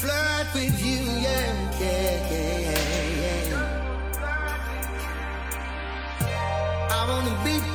Flirt with you, yeah, yeah, yeah, yeah. I wanna be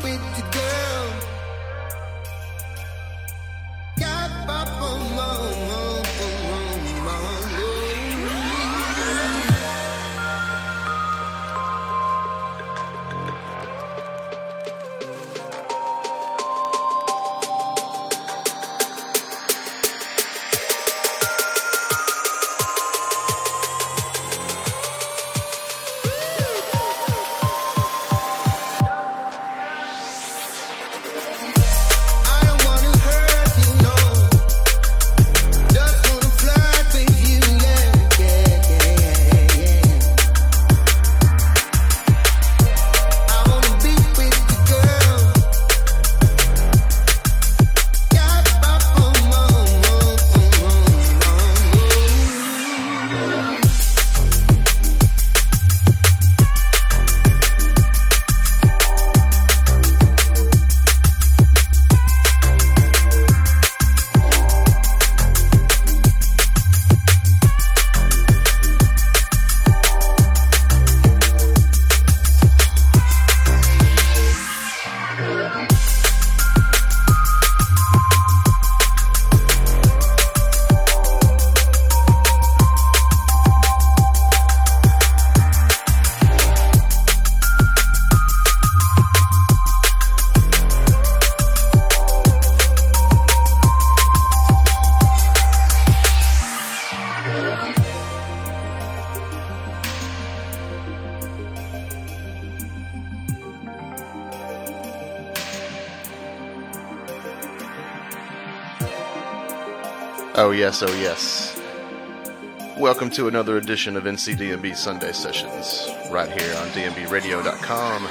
yes, oh, yes. Welcome to another edition of NCDNB Sunday Sessions, right here on DNBRadio.com.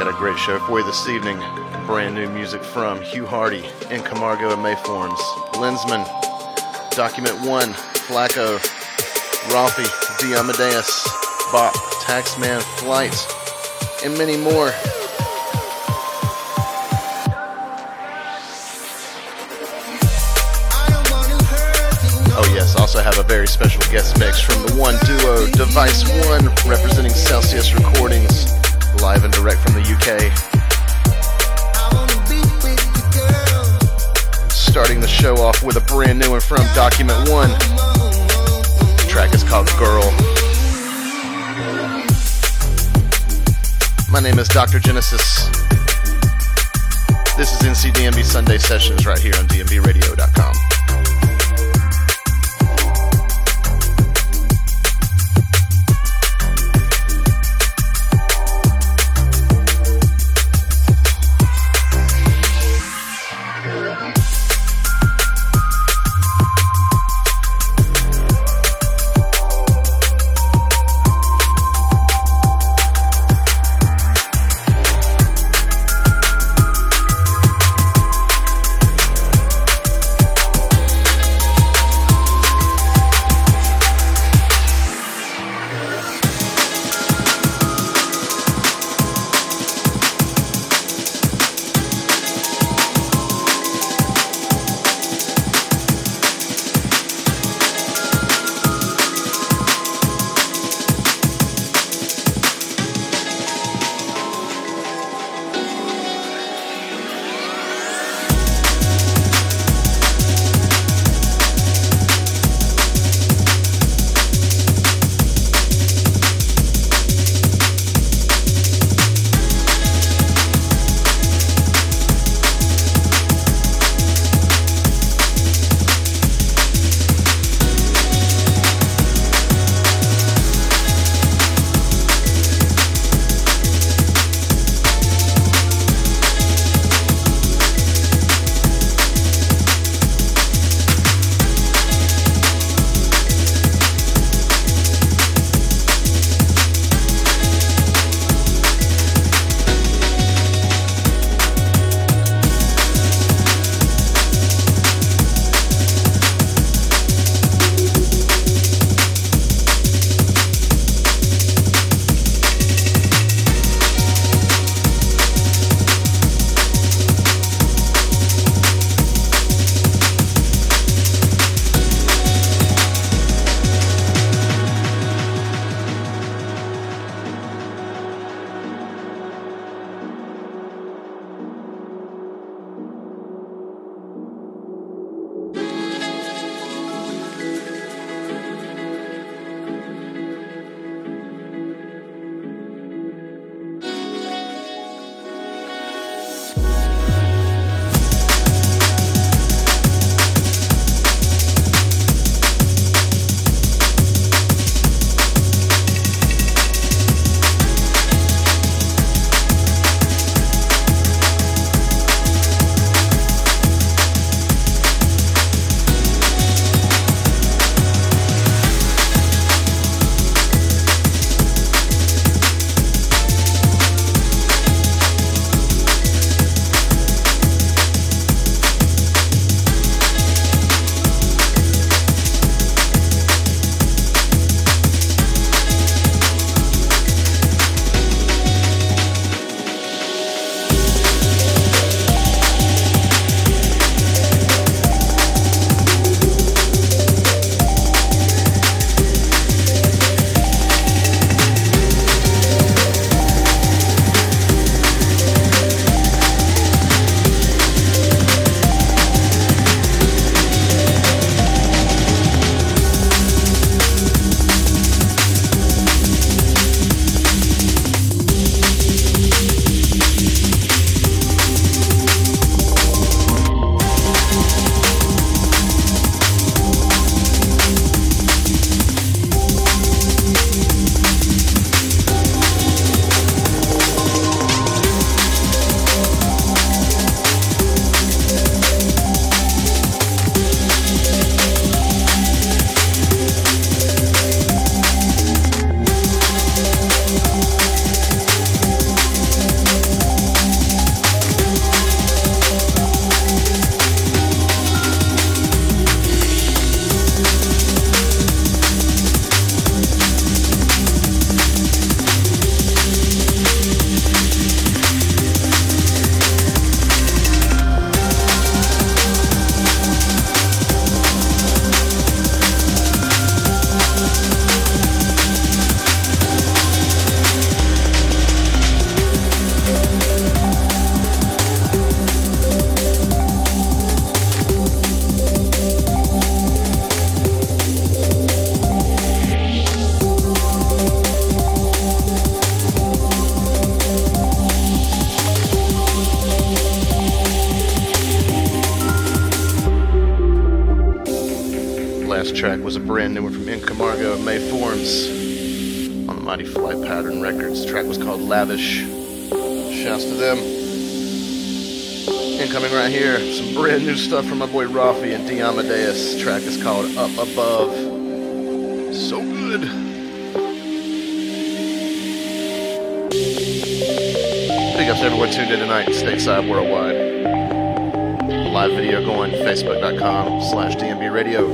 Got a great show for you this evening. Brand new music from Hugh Hardy, In Camargo and Mayforms, Lensman, Document 1, Flacco, Ralphie, D. Amadeus, Bop, Taxman, Flight, and many more. Very special guest mix from the one duo Device One representing Celsius Recordings, live and direct from the UK. Starting the show off with a brand new one from Document One. The track is called Girl. My name is Dr. Genesis. This is NCDNB Sunday Sessions right here on DNBRadio.com. D. Amadeus. The track is called Up Above. So good. Big ups to everyone tuned in tonight, stateside, worldwide. Live video going, facebook.com slash DNB radio.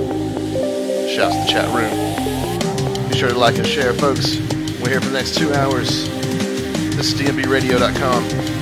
Shouts to the chat room. Be sure to like and share, folks. We're here for the next two hours. This is DNBradio.com.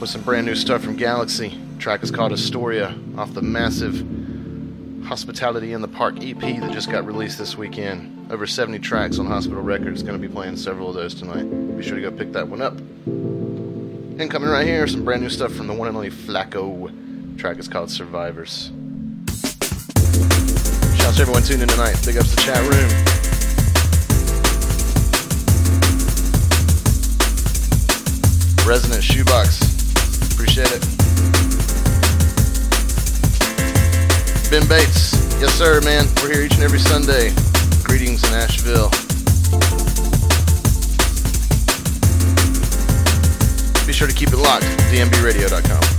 with some brand new stuff from Galaxy. The track is called Astoria off the massive Hospitality in the Park EP that just got released this weekend. Over 70 tracks on Hospital Records. Going to be playing several of those tonight. Be sure to go pick that one up. And coming right here, some brand new stuff from the one and only Flacco. The track is called Survivors. Shouts to everyone tuning in tonight. Big ups to the chat room. Resident Shoebox. Appreciate it. Ben Bates. Yes, sir, man. We're here each and every Sunday. Greetings in Asheville. Be sure to keep it locked. DNBRadio.com.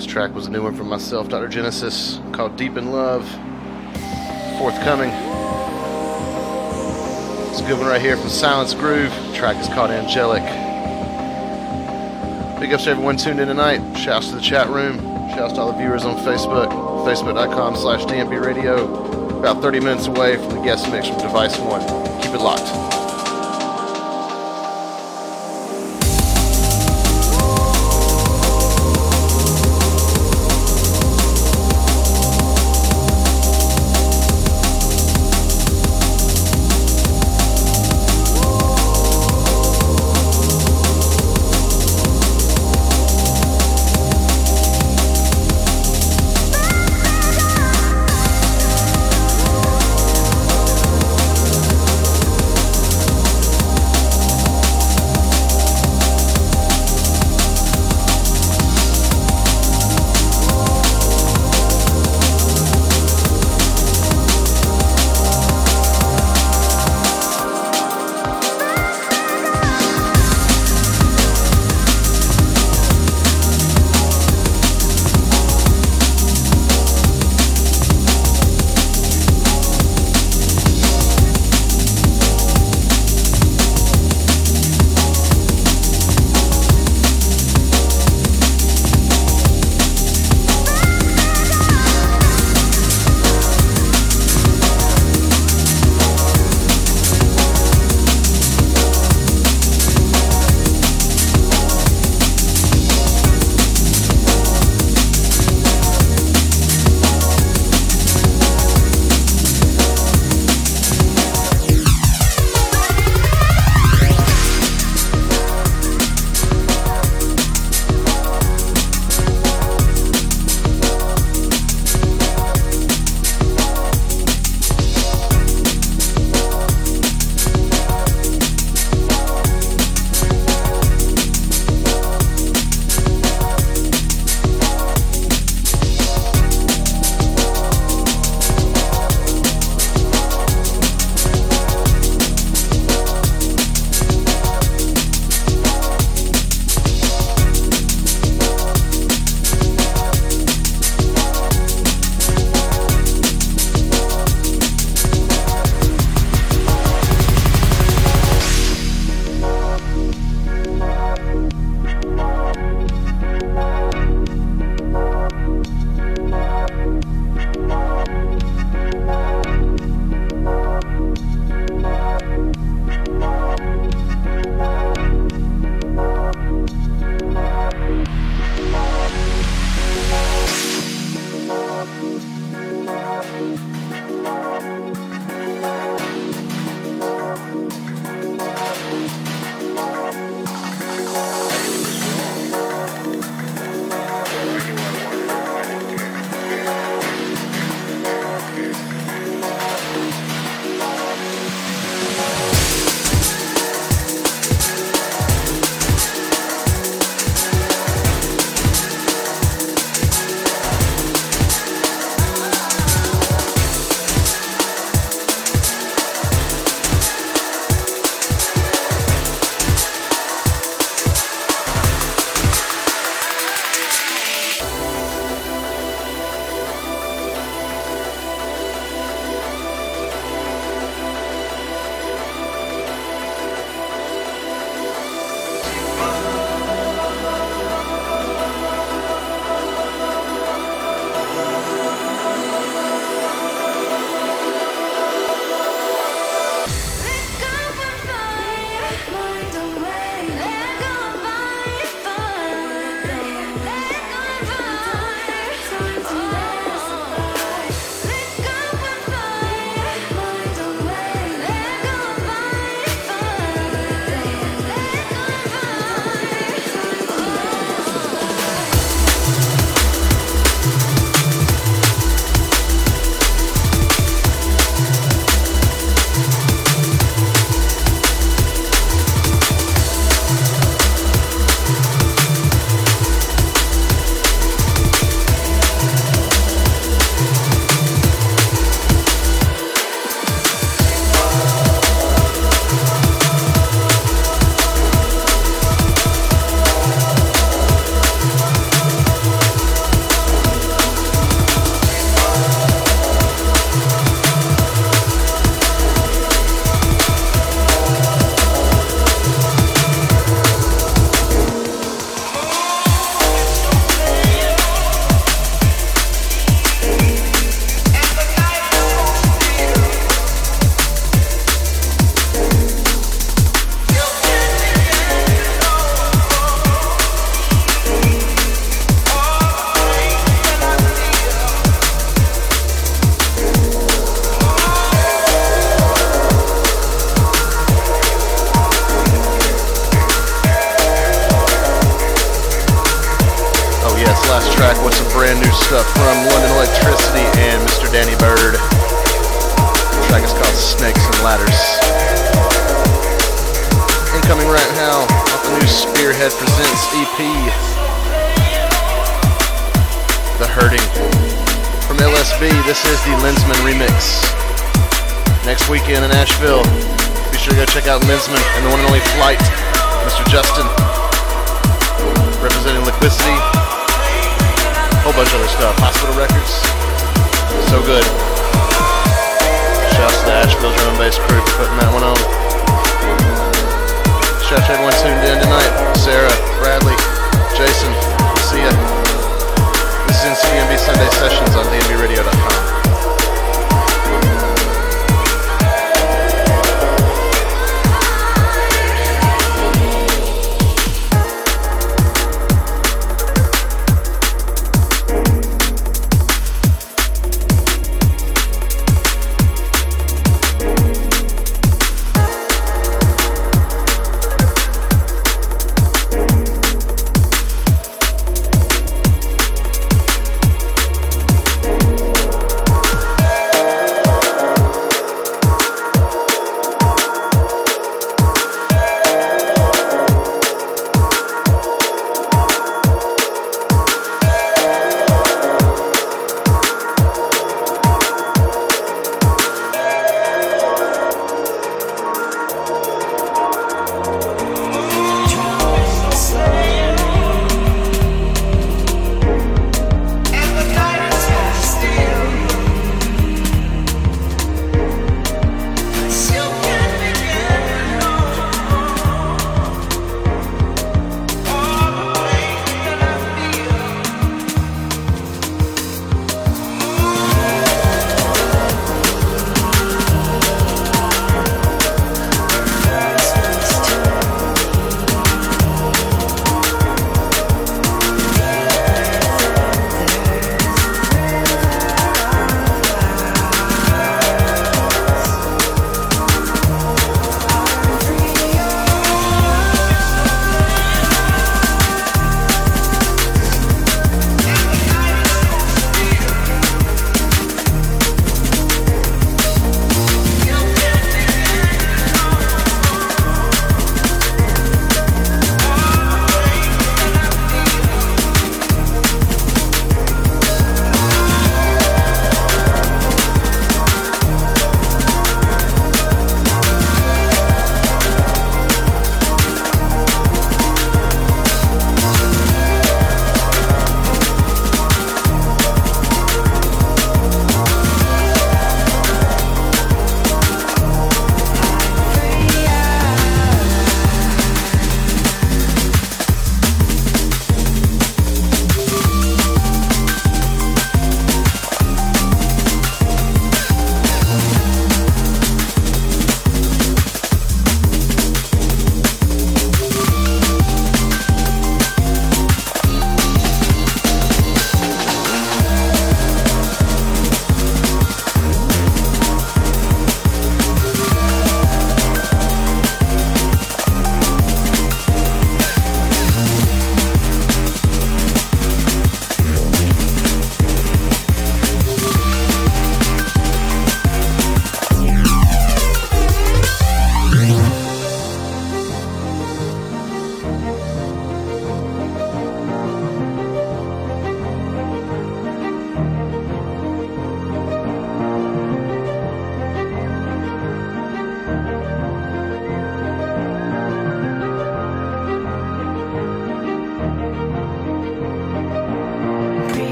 Last track was a new one from myself, Dr. Genesis, called Deep in Love. Forthcoming. It's a good one right here from Silence Groove. The track is called Angelic. Big ups to everyone tuned in tonight. Shouts to the chat room. Shouts to all the viewers on Facebook. Facebook.com slash DNB Radio. About 30 minutes away from the guest mix from Device One. Keep it locked.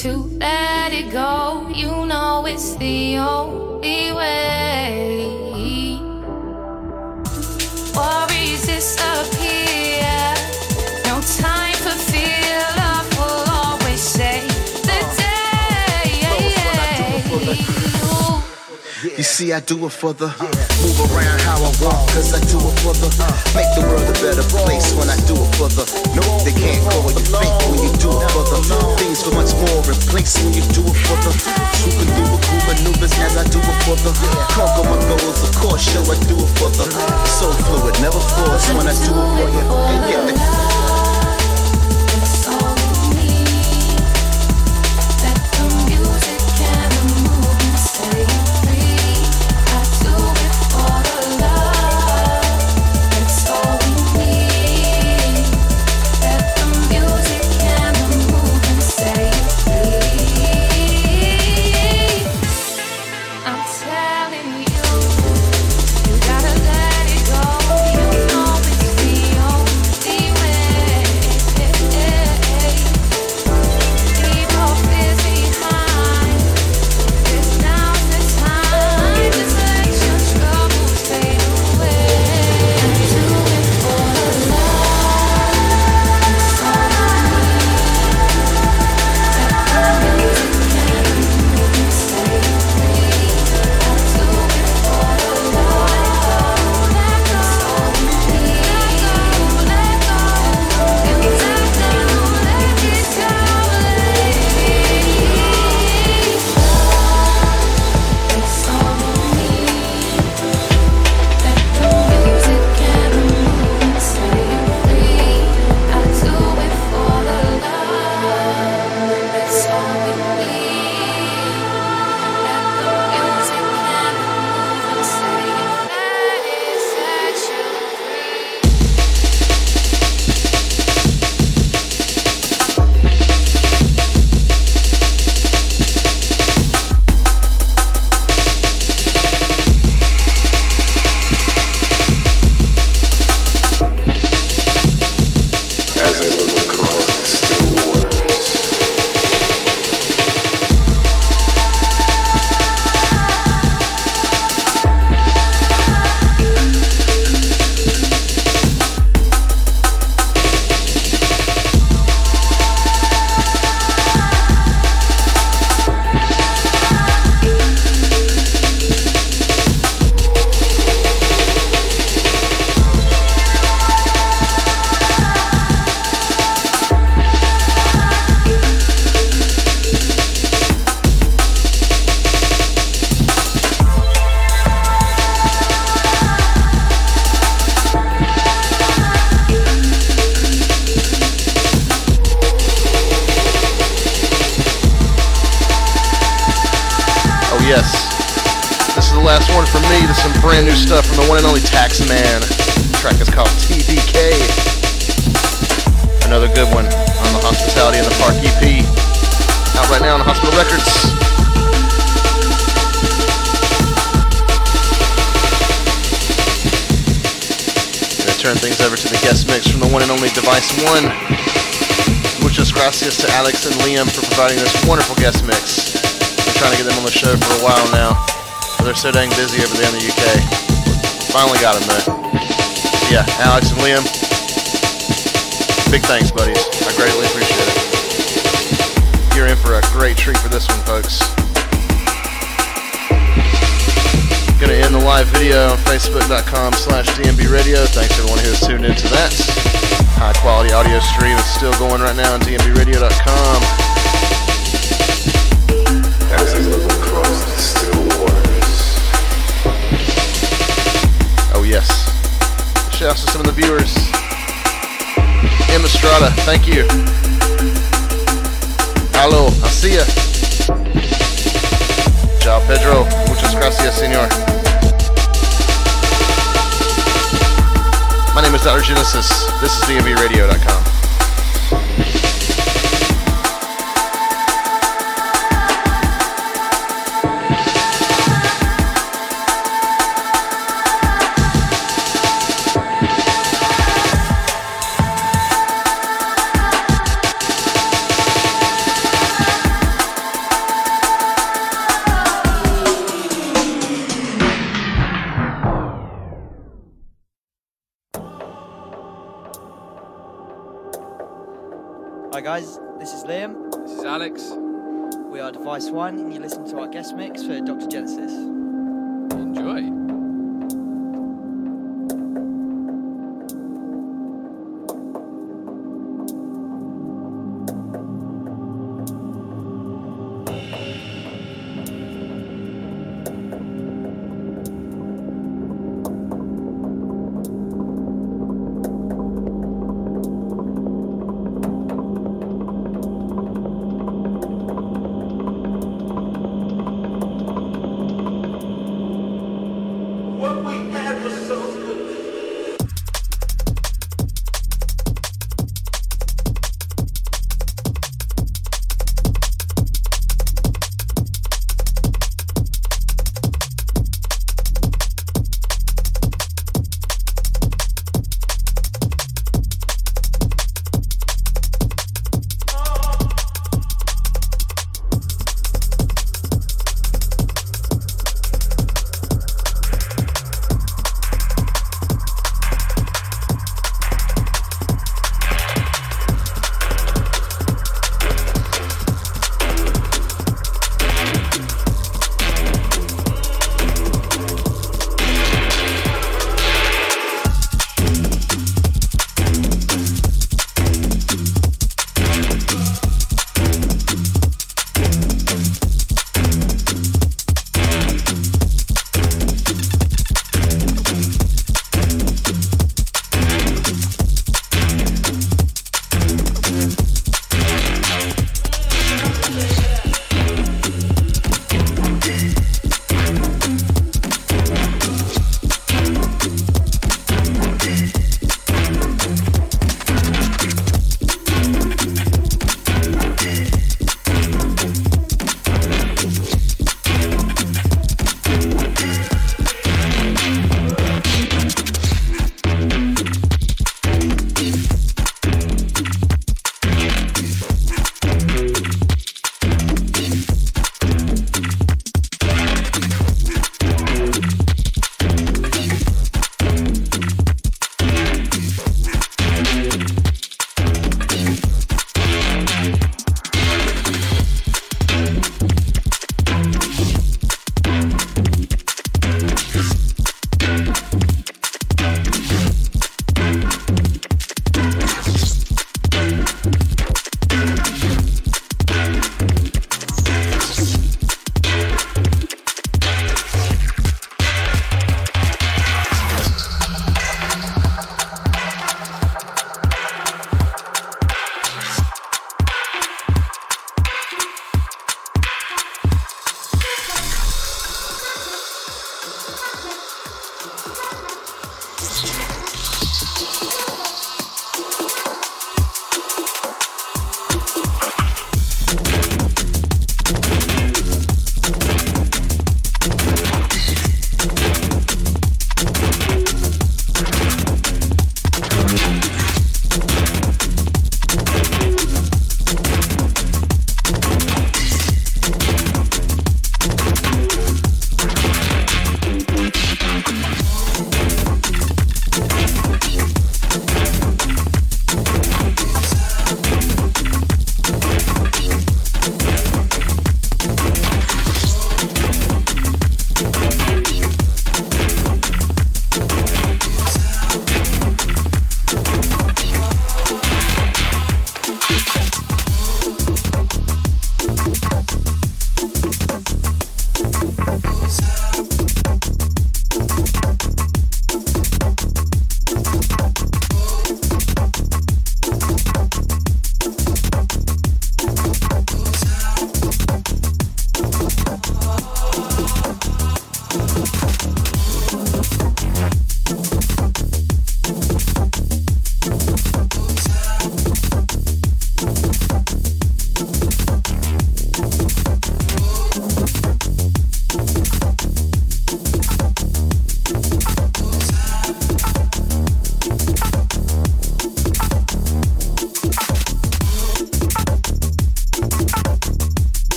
To let it go. You know it's the only way. Worries disappear. No time for fear. Love will always save the day. You see, I do it for the move around how I want, cause I do it for the make the world a better place when I do it for the no, they can't call you fake when you do it for the things for much more in place when you do it for the who can do a cool maneuvers as I do it for the conquer my goals, of course, show I do it for the so fluid, never force when I do it for you. And good one on the Hospitality in the Park EP. Out right now on Hospital Records. Gonna turn things over to the guest mix from the one and only Device One. Muchas gracias to Alex and Liam for providing this wonderful guest mix. Been trying to get them on the show for a while now, but they're so dang busy over there in the UK. Finally got them though. Yeah, Alex and Liam, big thanks, buddies. I greatly appreciate it. You're in for a great treat for this one, folks. Gonna end the live video on facebook.com slash DNB radio. Thanks everyone who has tuned into that. High quality audio stream is still going right now on DNBradio.com. as I look across the still waters, Oh yes. Shouts to some of the viewers. M Estrada, thank you. Hello, I see ya. Ja Chao, Pedro. Muchas gracias, senor. My name is Dr. Genesis. This is DNBRadio.com.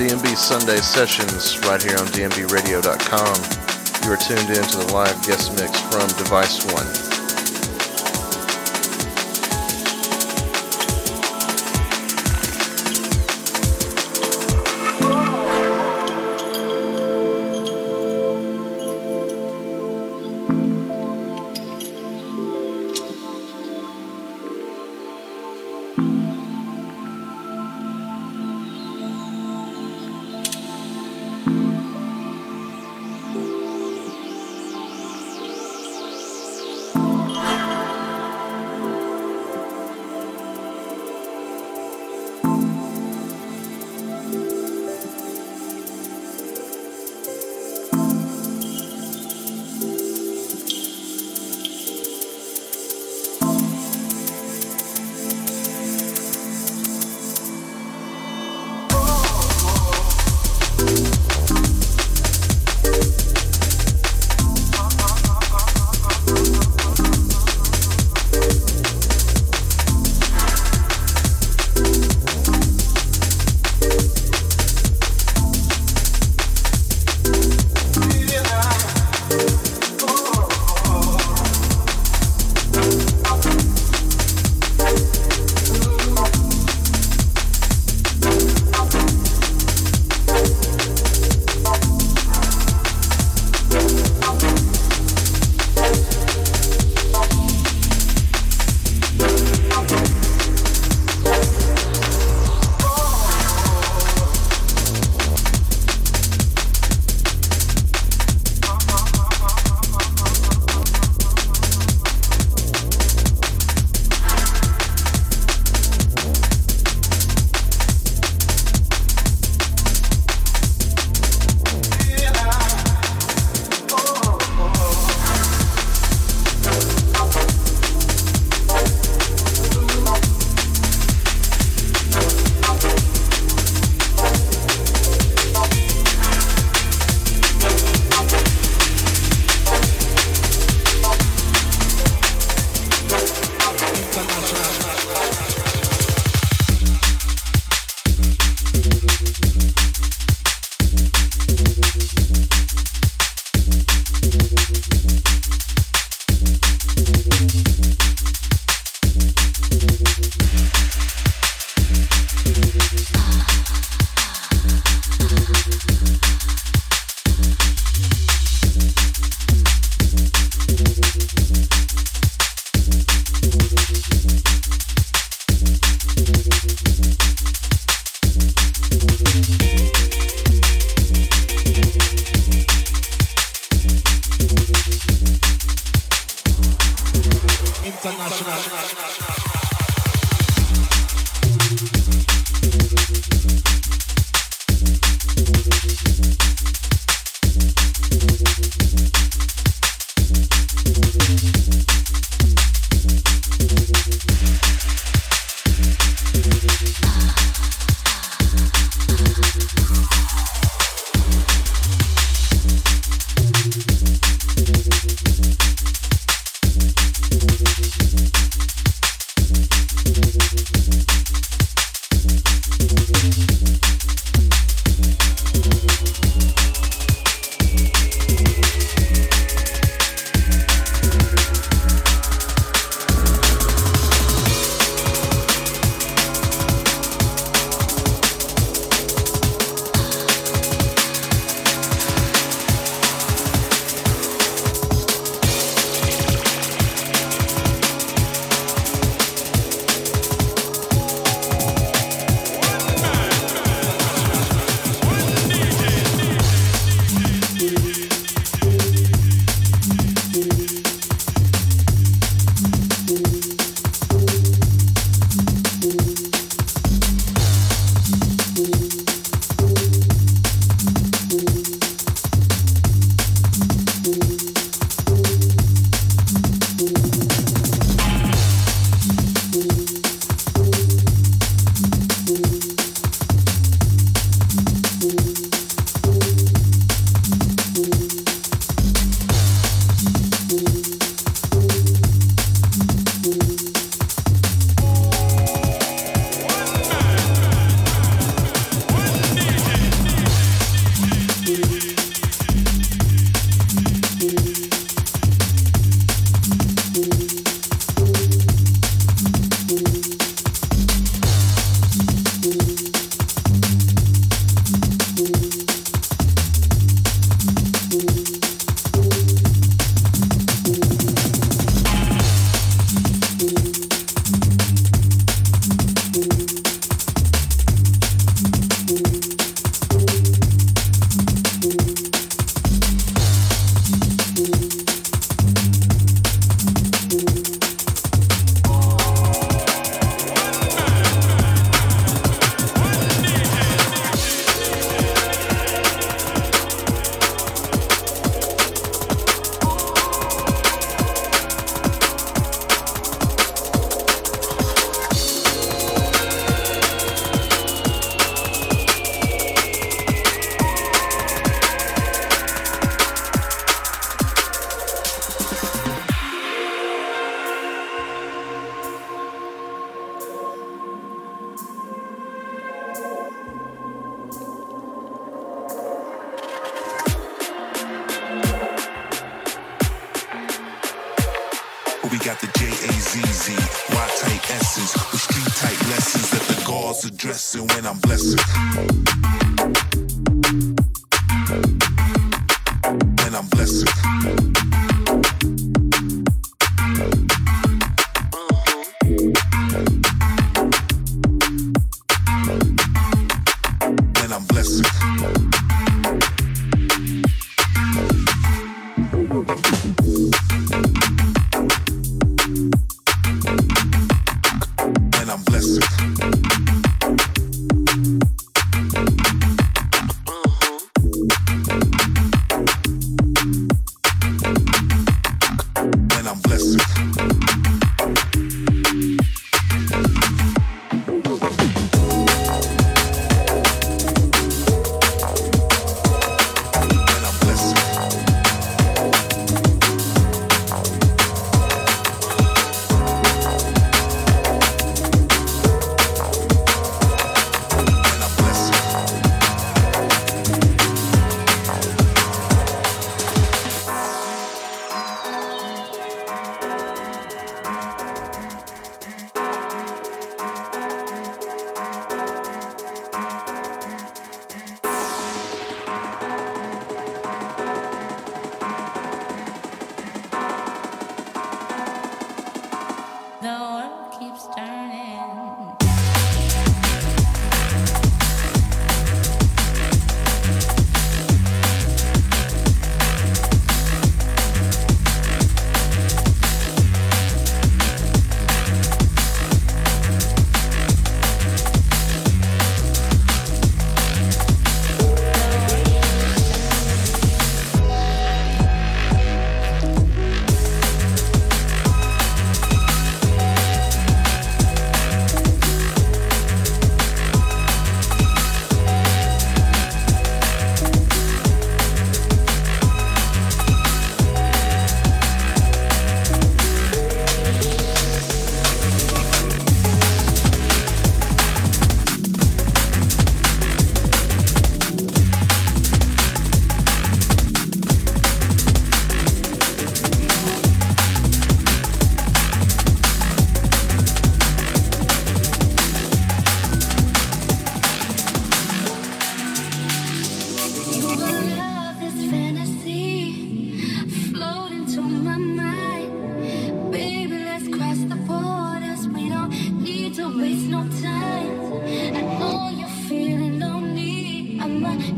NCDNB Sunday Sessions right here on DNBRadio.com. You are tuned in to the live guest mix from Device One.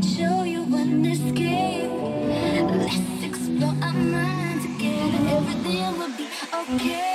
show you an escape. Let's explore our together. Everything will be okay.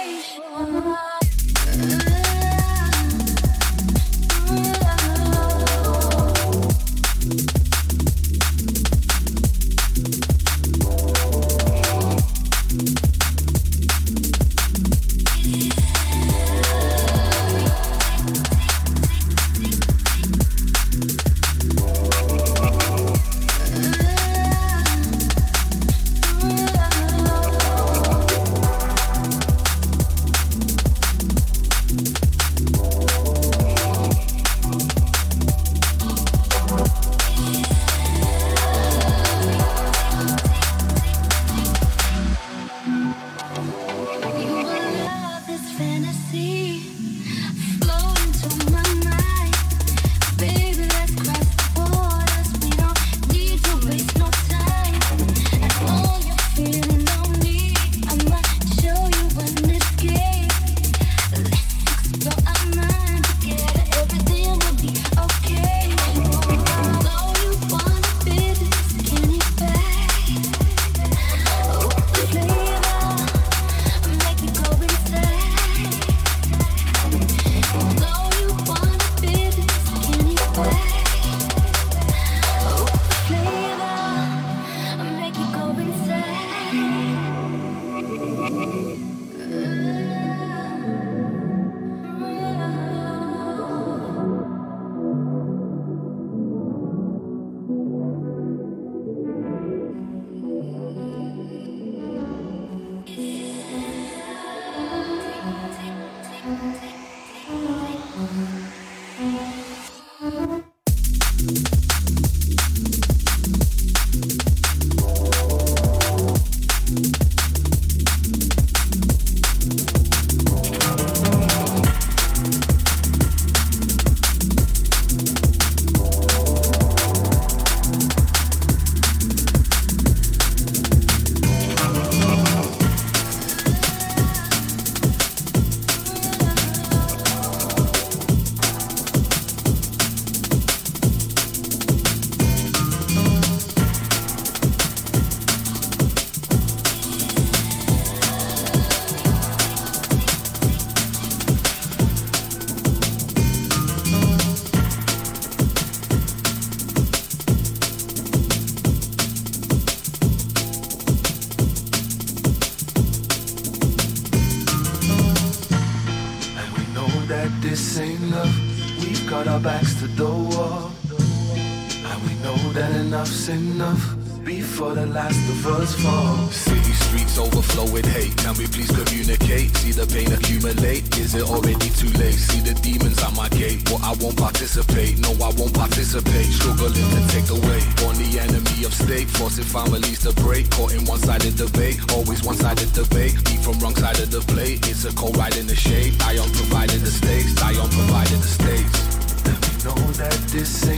This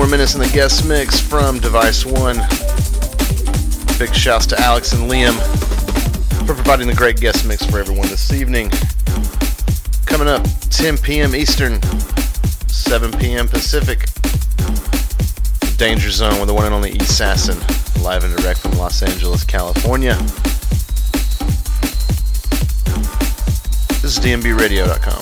more minutes in the guest mix from Device One. Big shouts to Alex and Liam for providing the great guest mix for everyone this evening. Coming up, 10 p.m. Eastern, 7 p.m. Pacific. Danger Zone with the one and only Assassin, live and direct from Los Angeles, California. This is DNBRadio.com.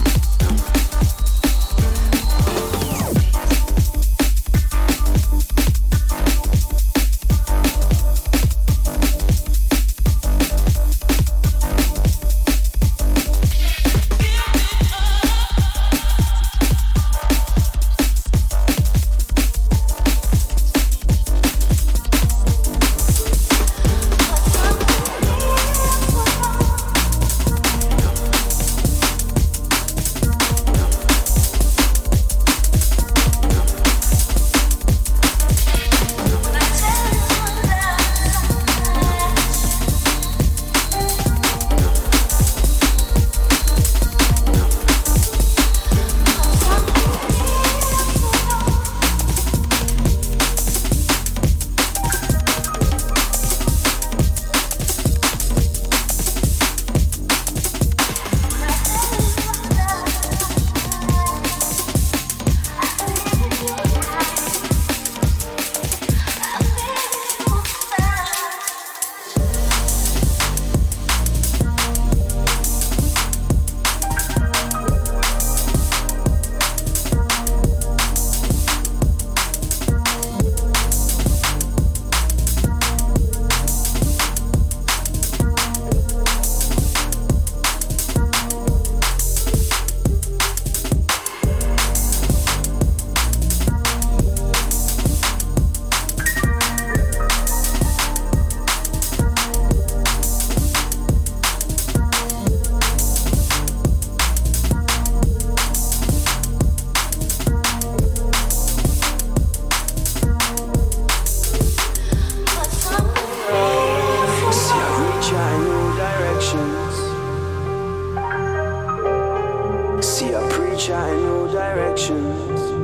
I all directions.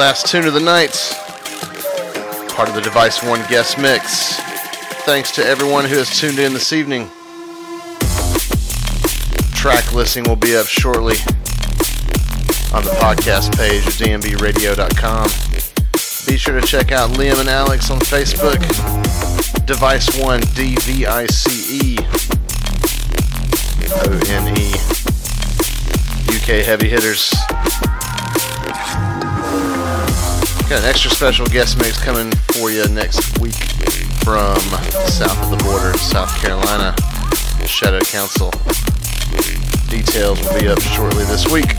Last tune of the night, part of the Device One guest mix. Thanks to everyone who has tuned in this evening. Track listing will be up shortly on the podcast page at DNBradio.com. Be sure to check out Liam and Alex on Facebook. Device One, D V I C E O N E. UK heavy hitters. Got an extra special guest mix coming for you next week from south of the border, of South Carolina, Shadow Council. Details will be up shortly this week.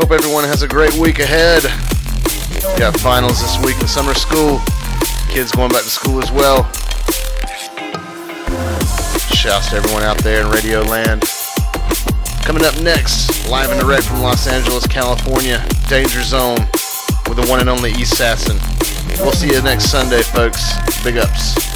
Hope everyone has a great week ahead. Got finals this week in summer school. Kids going back to school as well. Shouts to everyone out there in Radio Land. Coming up next, live and direct from Los Angeles, California, Danger Zone one and only Assassin. We'll see you next Sunday, folks. Big ups.